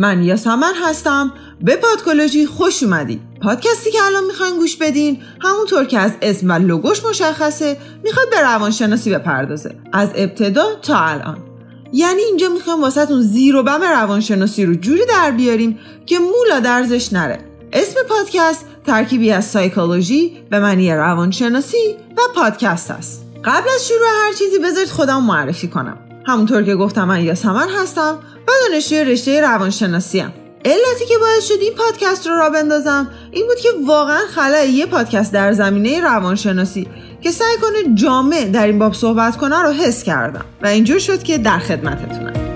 من یاسمن هستم. به پادکولوژی خوش اومدید پادکستی که الان می‌خواین گوش بدین همونطور که از اسم و لوگوش مشخصه می‌خواد به روانشناسی بپردازه. از ابتدا تا الان. یعنی اینجا می‌خوایم واسهتون زیر و بم روانشناسی رو جوری در بیاریم که مولا درزش نره. اسم پادکست ترکیبی از سایکولوژی به معنی روانشناسی و پادکست است. قبل از شروع هر چیزی بذارید خودم معرفی کنم. همونطور که گفتم من یاسمن هستم و دانشجوی رشته روانشناسی ام. علتی که باعث شد این پادکست رو را بندازم این بود که واقعا خلای یه پادکست در زمینه روانشناسی که سعی کنه جامع در این باب صحبت کنه رو حس کردم و اینجور شد که در خدمتتونم.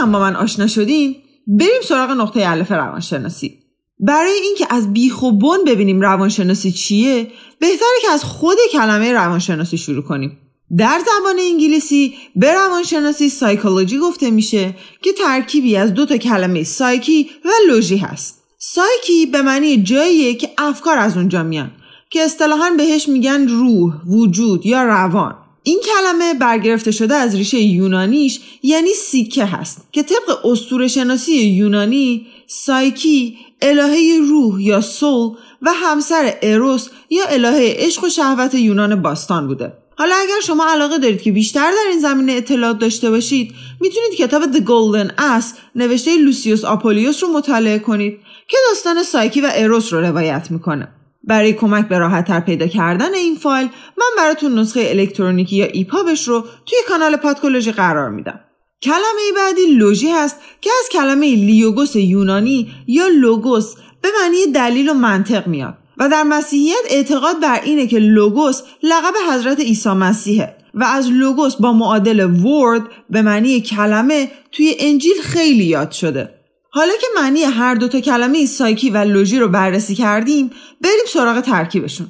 یکم با من آشنا شدین بریم سراغ نقطه علف روانشناسی. برای اینکه از بیخ و بن ببینیم روانشناسی چیه بهتره که از خود کلمه روانشناسی شروع کنیم. در زبان انگلیسی به روانشناسی سایکولوژی گفته میشه که ترکیبی از دو تا کلمه سایکی و لوژی هست. سایکی به معنی جاییه که افکار از اونجا میان که اصطلاحا بهش میگن روح، وجود یا روان. این کلمه برگرفته شده از ریشه یونانیش یعنی سیکه هست که طبق اسطوره شناسی یونانی سایکی الهه روح یا سول و همسر اروس یا الهه عشق و شهوت یونان باستان بوده. حالا اگر شما علاقه دارید که بیشتر در این زمینه اطلاعات داشته باشید می‌تونید کتاب The Golden Ass نوشته لوسیوس آپولیوس رو مطالعه کنید که داستان سایکی و اروس رو روایت می‌کنه. برای کمک به راحتتر پیدا کردن این فایل من براتون نسخه الکترونیکی یا ایپابش رو توی کانال پادکولوژی قرار میدم. کلمه بعدی لوژی هست که از کلمه لیوگوس یونانی یا لوگوس به معنی دلیل و منطق میاد و در مسیحیت اعتقاد بر اینه که لوگوس لقب حضرت عیسی مسیحه و از لوگوس با معادل ورد به معنی کلمه توی انجیل خیلی یاد شده. حالا که معنی هر دوتا کلمه سایکی و لوژی رو بررسی کردیم بریم سراغ ترکیبشون.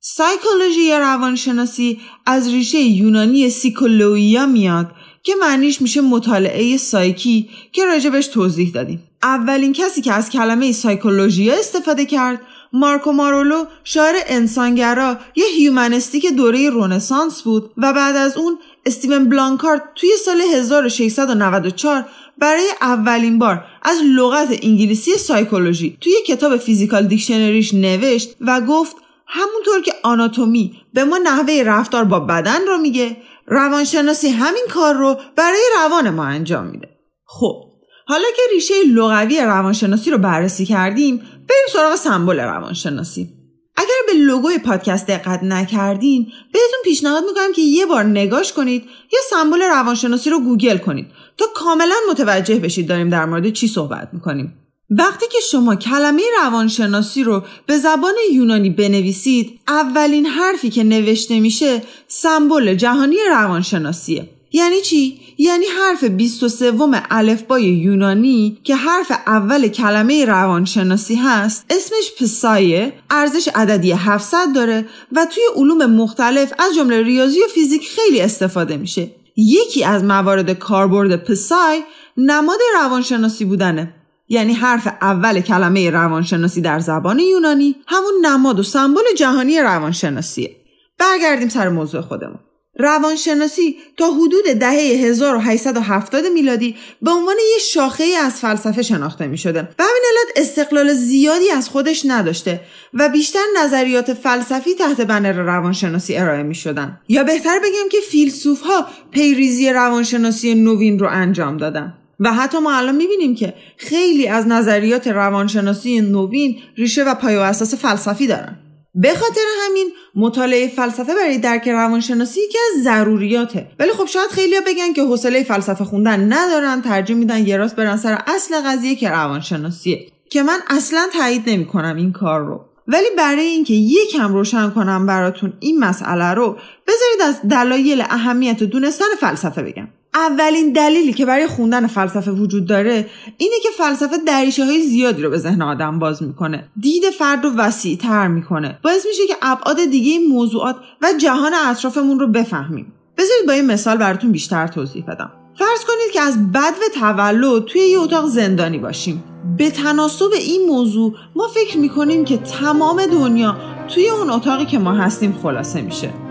سایکولوژی یا روانشناسی از ریشه یونانی سایکولوژیا میاد که معنیش میشه مطالعه سایکی که راجبش توضیح دادیم. اولین کسی که از کلمه سایکولوژیا استفاده کرد مارکو مارولو شاعر انسانگرا یا humanistic دوره رنسانس بود و بعد از اون استیون بلانکارت توی سال 1694 برای اولین بار از لغت انگلیسی سایکولوژی توی کتاب فیزیکال دیکشنریش نوشت و گفت همونطور که آناتومی به ما نحوه رفتار با بدن رو میگه روانشناسی همین کار رو برای روان ما انجام میده. خب حالا که ریشه لغوی روانشناسی رو بررسی کردیم بریم سراغ سمبل روانشناسی. اگر به لوگوی پادکست دقت نکردین بهتون پیشنهاد می‌کنم که یه بار نگاش کنید یا سمبل روانشناسی رو گوگل کنید تا کاملا متوجه بشید داریم در مورد چی صحبت می‌کنیم. وقتی که شما کلمه روانشناسی رو به زبان یونانی بنویسید اولین حرفی که نوشته میشه سمبل جهانی روانشناسیه. یعنی چی؟ یعنی حرف 23 الفبای یونانی که حرف اول کلمه روانشناسی هست اسمش پسایه ارزش عددی 700 داره و توی علوم مختلف از جمله ریاضی و فیزیک خیلی استفاده میشه. یکی از موارد کاربرد پسای نماد روانشناسی بودنه. یعنی حرف اول کلمه روانشناسی در زبان یونانی همون نماد و سمبل جهانی روانشناسیه. برگردیم سر موضوع خودمون. روانشناسی تا حدود دهه 1870 میلادی به عنوان یک شاخه از فلسفه شناخته می شده و همین علت استقلال زیادی از خودش نداشته و بیشتر نظریات فلسفی تحت بنر روانشناسی ارائه می شدن. یا بهتر بگم که فیلسوف ها پیریزی روانشناسی نوین رو انجام دادن. و حتی ما الان می‌بینیم که خیلی از نظریات روانشناسی نوین ریشه و پایه و اساس فلسفی دارن. به خاطر همین مطالعه فلسفه برای درک روانشناسی یکی از ضروریاته. ولی خب شاید خیلیا بگن که حوصله فلسفه خوندن ندارن ترجیح میدن یه راست برن سر اصل قضیه که روانشناسیه. که من اصلا تایید نمی‌کنم این کار رو. ولی برای اینکه یکم روشن کنم براتون این مسئله رو بذارید از دلایل اهمیت دونستن فلسفه بگم. اولین دلیلی که برای خوندن فلسفه وجود داره اینه که فلسفه دریشه های زیادی رو به ذهن آدم باز می‌کنه. دید فرد رو وسیع تر می‌کنه. باعث میشه که ابعاد دیگه موضوعات و جهان اطرافمون رو بفهمیم. بذارید با این مثال براتون بیشتر توضیح بدم. فرض کنید که از بد و تولد توی یه اتاق زندانی باشیم. به تناسب این موضوع ما فکر می‌کنیم که تمام دنیا توی اون اتاقی که ما هستیم خلاصه میشه.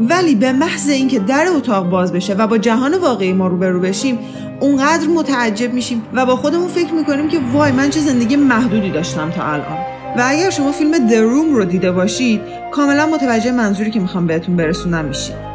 ولی به محض اینکه در اتاق باز بشه و با جهان واقعی ما روبرو بشیم اونقدر متعجب میشیم و با خودمون فکر می‌کنیم که وای من چه زندگی محدودی داشتم تا الان. و اگر شما فیلم دروم رو دیده باشید کاملا متوجه منظوری که می‌خوام بهتون برسونم میشید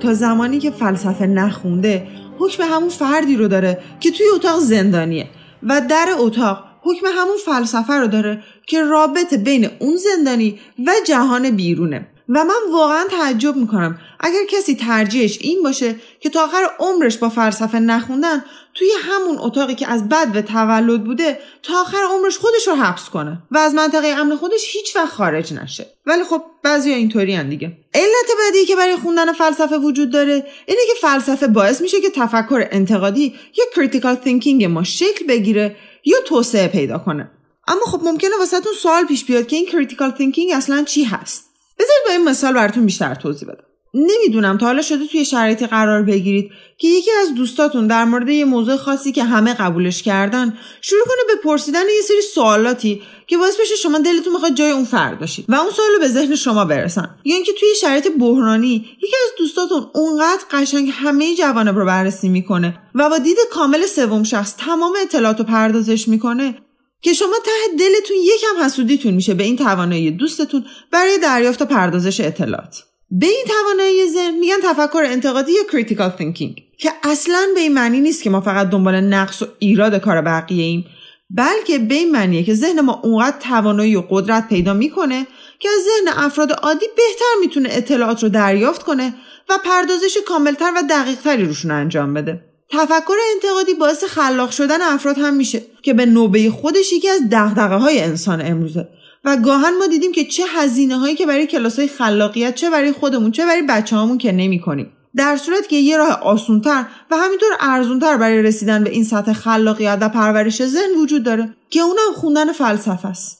تا زمانی که فلسفه نخونده حکم همون فردی رو داره که توی اتاق زندانیه. و در اتاق حکم همون فلسفه رو داره که رابطه بین اون زندانی و جهان بیرونه. و من واقعا تعجب می‌کنم. اگر کسی ترجیحش این باشه که تا آخر عمرش با فلسفه نخوندن توی همون اتاقی که از بدو تولد بوده تا آخر عمرش خودش رو حبس کنه و از منطقه امن خودش هیچ وقت خارج نشه. ولی خب بعضی اینطوری هن دیگه. علت بعدی که برای خوندن فلسفه وجود داره اینه که فلسفه باعث میشه که تفکر انتقادی یا critical thinking ما شکل بگیره یا توسعه پیدا کنه. اما خب ممکنه واسهتون سوال پیش بیاد که این critical thinking اصلا چی هست؟ بذارید با این مثال براتون بیشتر توضیح بدم. نمی‌دونم تا حالا شده توی شرایطی قرار بگیرید که یکی از دوستاتون در مورد یه موضوع خاصی که همه قبولش کردن شروع کنه به پرسیدن یه سری سوالاتی که باعث بشه شما دلتون می‌خواد جای اون فرد باشید و اون سوال به ذهن شما برسن. یا اینکه توی شرایط بحرانی یکی از دوستاتون اونقدر قشنگ همه جوانب رو بررسی می‌کنه و با دید کامل سوم شخص تمام اطلاعات پردازش می‌کنه که شما ته دلتون یکم حسودیتون میشه به این توانایی دوستتون برای دریافت و پردازش اطلاعات. به این توانایی ذهن میگن تفکر انتقادی یا critical thinking که اصلا به این معنی نیست که ما فقط دنبال نقص و ایراد کار بقیه ایم بلکه به این معنیه که ذهن ما اونقدر توانایی و قدرت پیدا می‌کنه که از ذهن افراد عادی بهتر می‌تونه اطلاعات رو دریافت کنه و پردازش کاملتر و دقیقتری روشون انجام بده. تفکر انتقادی باعث خلاق شدن افراد هم میشه که به نوبه خودش یکی از دغدغه های انسان امروزه و گاهن ما دیدیم که چه هزینه هایی که برای کلاس های خلاقیت چه برای خودمون چه برای بچه هامون که نمی کنیم. در صورت که یه راه آسونتر و همینطور ارزونتر برای رسیدن به این سطح خلاقیت و پرورش ذهن وجود داره که اونم خوندن فلسفه است.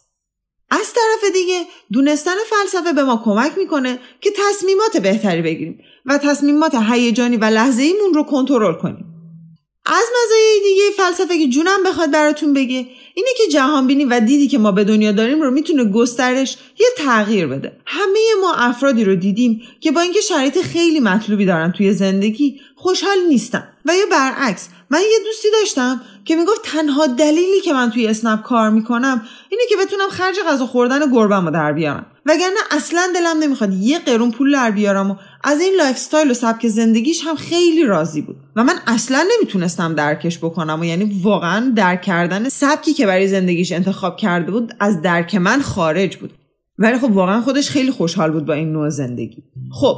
از طرف دیگه دونستن فلسفه به ما کمک می‌کنه که تصمیمات بهتری بگیریم و تصمیمات هیجانی و لحظه ایمون رو کنترل کنیم. از مزایای دیگه فلسفه که جونم بخواد براتون بگه. اینه که جهانبینی و دیدی که ما به دنیا داریم رو می‌تونه گسترش یا تغییر بده. همه ما افرادی رو دیدیم که با اینکه شرایط خیلی مطلوبی دارن توی زندگی خوشحال نیستن. و یا برعکس من یه دوستی داشتم که می‌گفت تنها دلیلی که من توی اسنپ کار می‌کنم اینه که بتونم خرج غذا خوردن گربم رو در بیارم. وگرنه اصلا دلم نمی‌خواد یه قرون پول در بیارم و از این lifestyle و سبک زندگیش هم خیلی راضی بود. و من اصلا نمی‌تونستم درکش بکنم و یعنی واقعا درک کردن سبکی که برای زندگیش انتخاب کرده بود از درک من خارج بود. ولی خب واقعا خودش خیلی خوشحال بود با این نوع زندگی. خب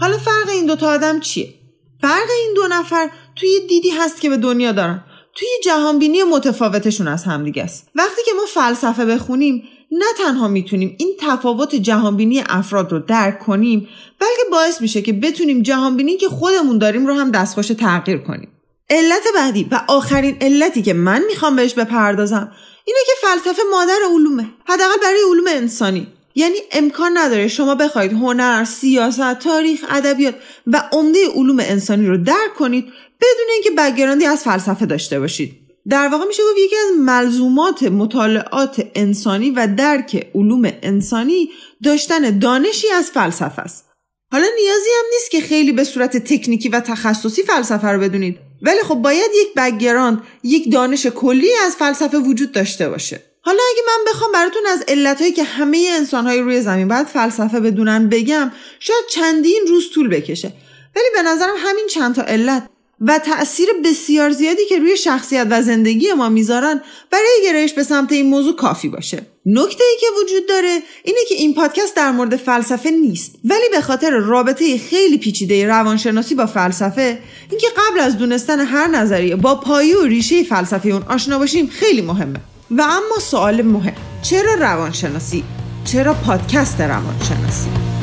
حالا فرق این دوتا آدم چیه؟ فرق این دو نفر توی دیدی هست که به دنیا دارن. توی جهانبینی متفاوتشون از همدیگه است. وقتی که ما فلسفه بخونیم نه تنها می‌تونیم این تفاوت جهانبینی افراد رو درک کنیم بلکه باعث میشه که بتونیم جهانبینی که خودمون داریم رو هم دستخوش تغییر کنیم علت بعدی و آخرین علتی که من می‌خوام بهش بپردازم اینه که فلسفه مادر علومه حداقل برای علوم انسانی یعنی امکان نداره شما بخواید هنر، سیاست، تاریخ، ادبیات و عمده علوم انسانی رو درک کنید بدون اینکه بگراندی از فلسفه داشته باشید. در واقع میشه گفت یکی از ملزومات مطالعات انسانی و درک علوم انسانی داشتن دانشی از فلسفه است. حالا نیازی هم نیست که خیلی به صورت تکنیکی و تخصصی فلسفه رو بدونید. ولی خب باید یک بگراند یک دانش کلی از فلسفه وجود داشته باشه. حالا اگه من بخوام براتون از علتهایی که همه انسانهای روی زمین باید فلسفه بدونن بگم شاید چندین روز طول بکشه. ولی به نظرم همین چند تا علت و تأثیر بسیار زیادی که روی شخصیت و زندگی ما می‌ذارن برای گرایش به سمت این موضوع کافی باشه. نکته ای که وجود داره اینه که این پادکست در مورد فلسفه نیست. ولی به خاطر رابطه خیلی پیچیده روانشناسی با فلسفه اینکه قبل از دونستن هر نظریه با پایه و ریشه فلسفه اون آشنا باشیم خیلی مهمه. و اما سوال مهم چرا روانشناسی؟ چرا پادکست روانشناسی؟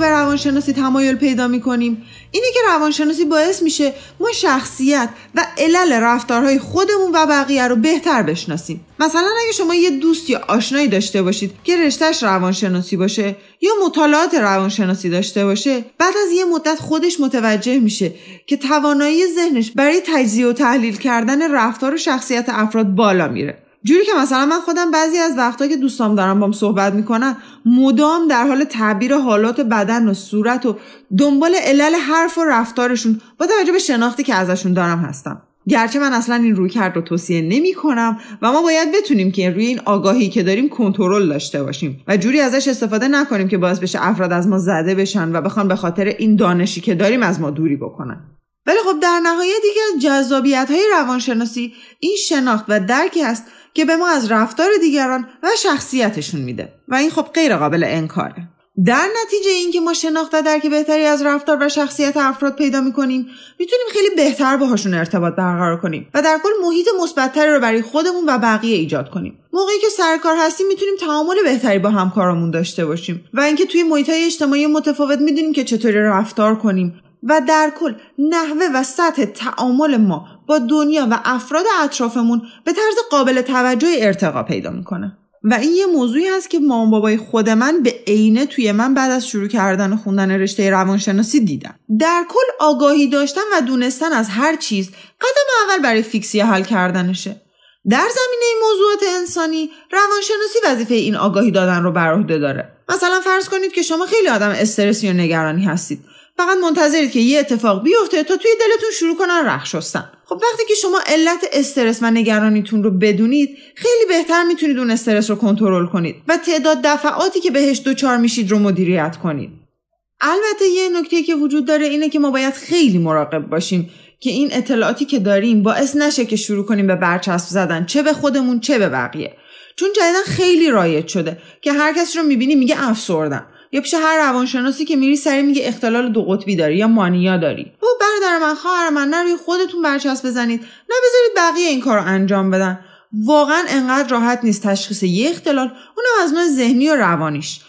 به روانشناسی تمایل پیدا می‌کنیم. اینه که روانشناسی باعث میشه ما شخصیت و علل رفتارهای خودمون و بقیه رو بهتر بشناسیم. مثلا اگه شما یه دوست یا آشنایی داشته باشید که رشتهش روانشناسی باشه یا مطالعات روانشناسی داشته باشه بعد از یه مدت خودش متوجه میشه که توانایی ذهنش برای تجزیه و تحلیل کردن رفتار و شخصیت افراد بالا میره. جوری که مثلا من خودم بعضی از وقتا که دوستام دارم بام صحبت می‌کنن مدام در حال تعبیر حالات بدن و صورت و دنبال علل حرف و رفتارشون با توجه به شناختی که ازشون دارم هستم. گرچه من اصلا این روی کرد رو توصیه نمی کنم و ما باید بتونیم که روی این آگاهی که داریم کنترل داشته باشیم و جوری ازش استفاده نکنیم که باعث بشه افراد از ما زده بشن و بخوان به خاطر این دانشی که داریم از ما دوری بکنن. ولی خب در نهایت دیگه جذابیت های روانشناسی این شناخت و درکی است که به ما از رفتار دیگران و شخصیتشون میده. و این خب غیر قابل انکاره. در نتیجه اینکه ما شناخت و درک بهتری از رفتار و شخصیت افراد پیدا می‌کنیم می‌تونیم خیلی بهتر باهاشون ارتباط برقرار کنیم و در کل محیط مثبتتری رو برای خودمون و بقیه ایجاد کنیم. موقعی که سرکار هستیم می‌تونیم تعامل بهتری با همکارامون داشته باشیم. و اینکه توی محیطهای اجتماعی متفاوت می‌دونیم که چطوری رفتار کنیم. و در کل نحوه و سطح تعامل ما با دنیا و افراد اطرافمون به طرز قابل توجه ارتقا پیدا می‌کنه. و این یه موضوعی هست که مامان بابای خود من به عینه توی من بعد از شروع کردن خوندن رشته روانشناسی دیدم در کل آگاهی داشتن و دونستن از هر چیز قدم اول برای فیکسی حل کردنشه. در زمینه موضوعات انسانی روانشناسی وظیفه این آگاهی دادن رو بر عهده داره. مثلا فرض کنید که شما خیلی آدم استرسی و نگرانی هستید. فقط منتظرید که یه اتفاق بیفته تا توی دلتون شروع کنن رخ شستن. خب وقتی که شما علت استرس و نگرانیتون رو بدونید خیلی بهتر می‌تونید اون استرس رو کنترل کنید و تعداد دفعاتی که بهش دچار میشید رو مدیریت کنید. البته یه نکته که وجود داره اینه که ما باید خیلی مراقب باشیم که این اطلاعاتی که داریم باعث نشه که شروع کنیم به برچسب زدن چه به خودمون چه به بقیه. چون جدیدا خیلی رایج شده که هر کسی رو می‌بینی میگه افسردم. یا پیش هر روانشناسی که میری سری میگه اختلال دو قطبی داری یا مانیا داری. او برادر من خواهر من نه روی خودتون برچسب بزنید نه بذارید بقیه این کار رو انجام بدن. واقعا انقدر راحت نیست تشخیص یه اختلال اونم از نوع ذهنی و روانیش.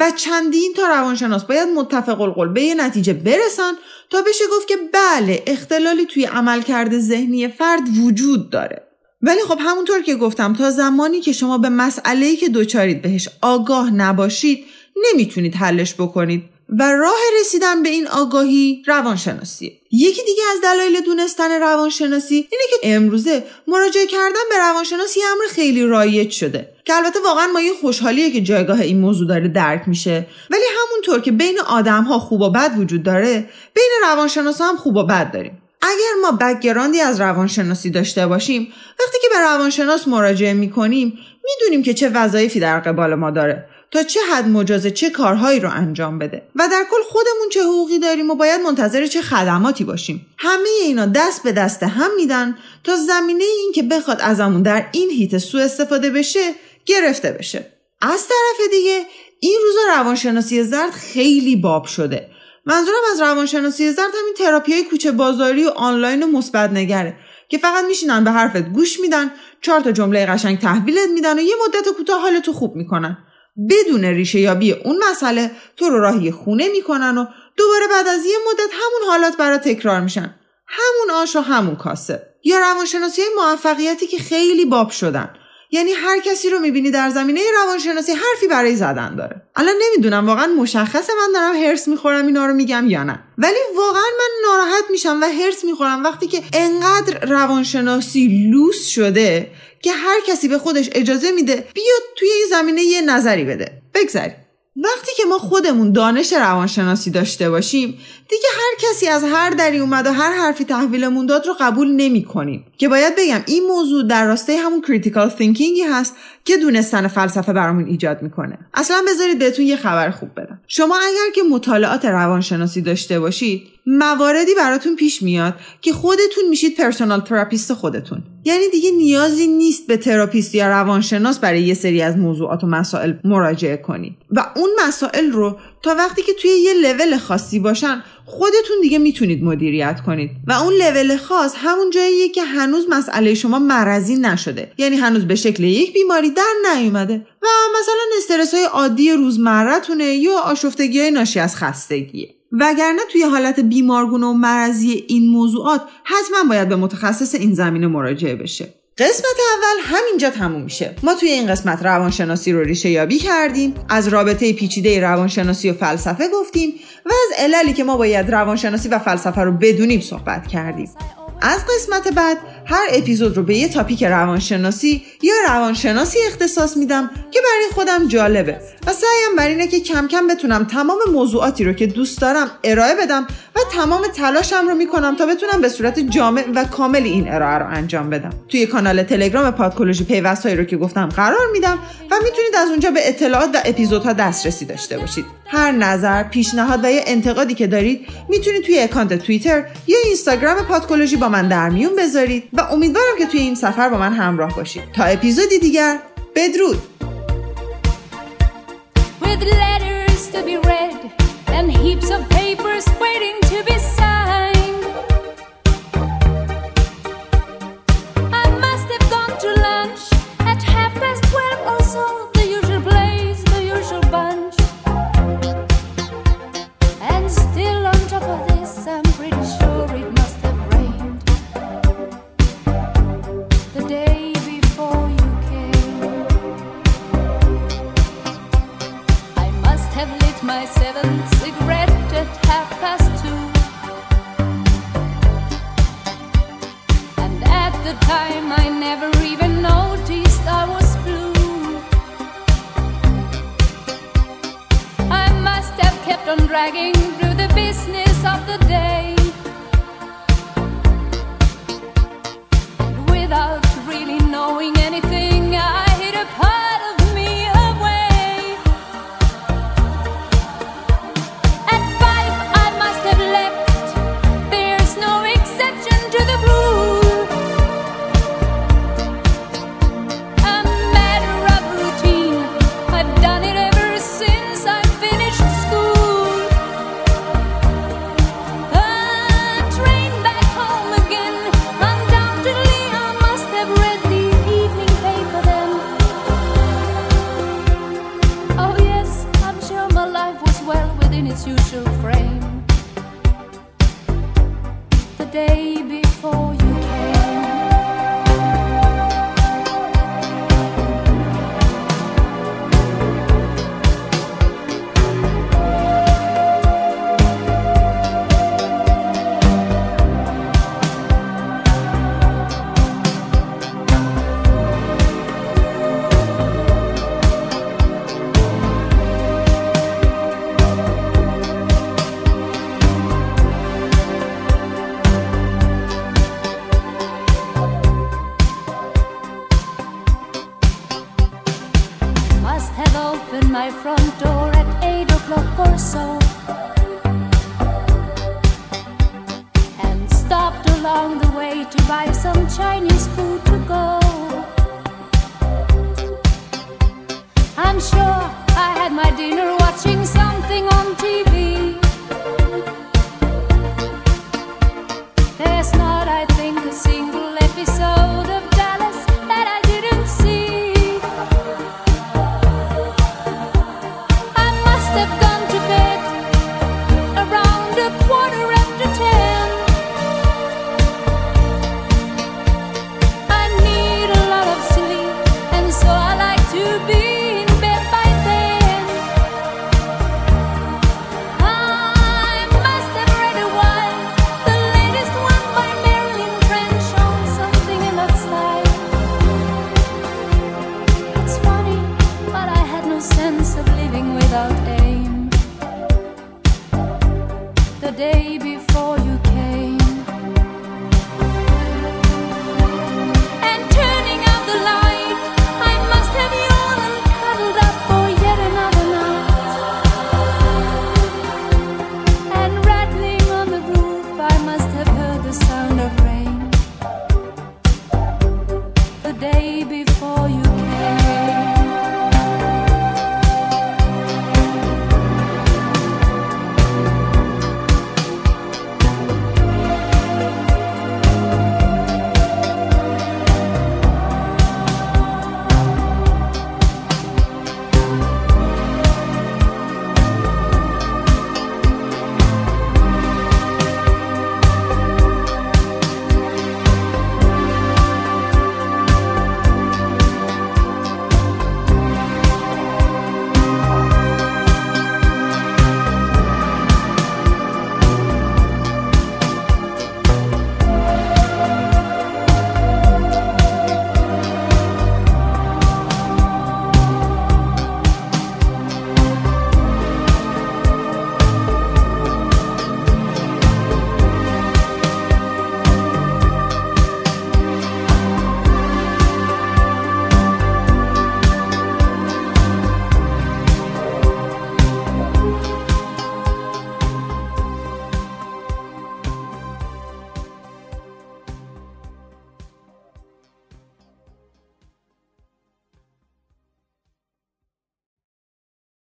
و چندین تا روانشناس باید متفق القول به یه نتیجه برسن تا بشه گفت که بله اختلالی توی عملکرد ذهنی فرد وجود داره. ولی خب همونطور که گفتم تا زمانی که شما به مسئله‌ای که دوچارید بهش آگاه نباشید نمی‌تونید حلش بکنید. و راه رسیدن به این آگاهی روانشناسیه یکی دیگه از دلایل دونستن روانشناسی اینه که امروزه مراجعه کردن به روانشناسی امر خیلی رایج شده. که البته واقعا ما یه خوشحالیه که جایگاه این موضوع داره درک میشه. ولی همونطور که بین آدم ها خوب و بد وجود داره بین روانشناس هم خوب و بد داریم. اگر ما بکگراندی از روانشناسی داشته باشیم وقتی که به روانشناس مراجعه می‌کنیم می‌دونیم که چه وظایفی در قبال ما داره. تا چه حد مجازه چه کارهایی رو انجام بده. و در کل خودمون چه حقوقی داریم و باید منتظر چه خدماتی باشیم. همه اینا دست به دست هم میدن تا زمینه این که بخواد ازمون در این هیت سوء استفاده بشه گرفته بشه. از طرف دیگه این روزا روانشناسی زرد خیلی باب شده. منظورم از روانشناسی زرد همین تراپی کوچه بازاری و آنلاین و مثبت نگره که فقط میشینن به حرفت گوش میدن چهار تا جمله قشنگ تحویلت میدن و یه مدت کوتاه حالتو خوب می‌کنن. بدون ریشه یابی اون مسئله تو رو راهی خونه می‌کنن و دوباره بعد از یه مدت همون حالات برات تکرار میشن. همون آش و همون کاسه. یا روانشناسی های موفقیتی که خیلی باب شدن. یعنی هر کسی رو می‌بینی در زمینه روانشناسی حرفی برای زدن داره. الان نمی‌دونم واقعا مشخصه من دارم حرص می‌خورم اینا رو میگم یا نه. ولی واقعا من ناراحت میشم و حرص می‌خورم وقتی که انقدر روانشناسی لوس شده که هر کسی به خودش اجازه میده بیاد توی این زمینه یه نظری بده. بگذریم وقتی که ما خودمون دانش روانشناسی داشته باشیم دیگه هر کسی از هر دری اومد و هر حرفی تحویلمون داد رو قبول نمی کنیم که باید بگم این موضوع در راستای همون critical thinking ی هست که دونستن فلسفه برامون ایجاد می‌کنه. اصلا بذارید بهتون یه خبر خوب بدم. شما اگر که مطالعات روانشناسی داشته باشید مواردی براتون پیش میاد که خودتون میشید personal therapist خودتون. یعنی دیگه نیازی نیست به therapist یا روانشناس برای یه سری از موضوعات و مسائل مراجعه کنید و اون مسائل رو تا وقتی که توی یه لول خاصی باشن خودتون دیگه می‌تونید مدیریت کنید. و اون لول خاص همون جاییه که هنوز مسئله شما مرضی نشده. یعنی هنوز به شکل یک بیماری در نیومده و مثلا استرس های عادی روزمرتونه یا آشفتگی های ناشی از خستگیه. وگرنه توی حالت بیمارگونه و مرضی این موضوعات حتما باید به متخصص این زمینه مراجعه بشه. قسمت اول همینجا تموم میشه. ما توی این قسمت روانشناسی رو ریشه یابی کردیم از رابطه پیچیده روانشناسی و فلسفه گفتیم و از عللی که ما باید روانشناسی و فلسفه رو بدونیم صحبت کردیم. از قسمت بعد هر اپیزود رو به یه تاپیک روانشناسی یا روانشناسی اختصاص میدم که برای خودم جالبه. و سعیم بر اینه که کم کم بتونم تمام موضوعاتی رو که دوست دارم ارائه بدم و تمام تلاشم رو می‌کنم تا بتونم به صورت جامع و کامل این ارائه رو انجام بدم. توی کانال تلگرام پادکولوژی پیوست رو که گفتم قرار میدم و می‌تونید از اونجا به اطلاعات و اپیزودها دسترسی داشته باشید. هر نظر پیشنهاد و یا انتقادی که دارید می‌تونید توی اکانت توییتر یا اینستاگرام پادکولوژی با من در میون بذارید و امیدوارم که توی این سفر با من همراه باشید. تا اپیزودی دیگر بدرود! With letters to be read and heaps of papers waiting to be its usual frame. have opened my front door at 8 o'clock or so and stopped along the way to buy some Chinese food to go. I'm sure I had my dinner.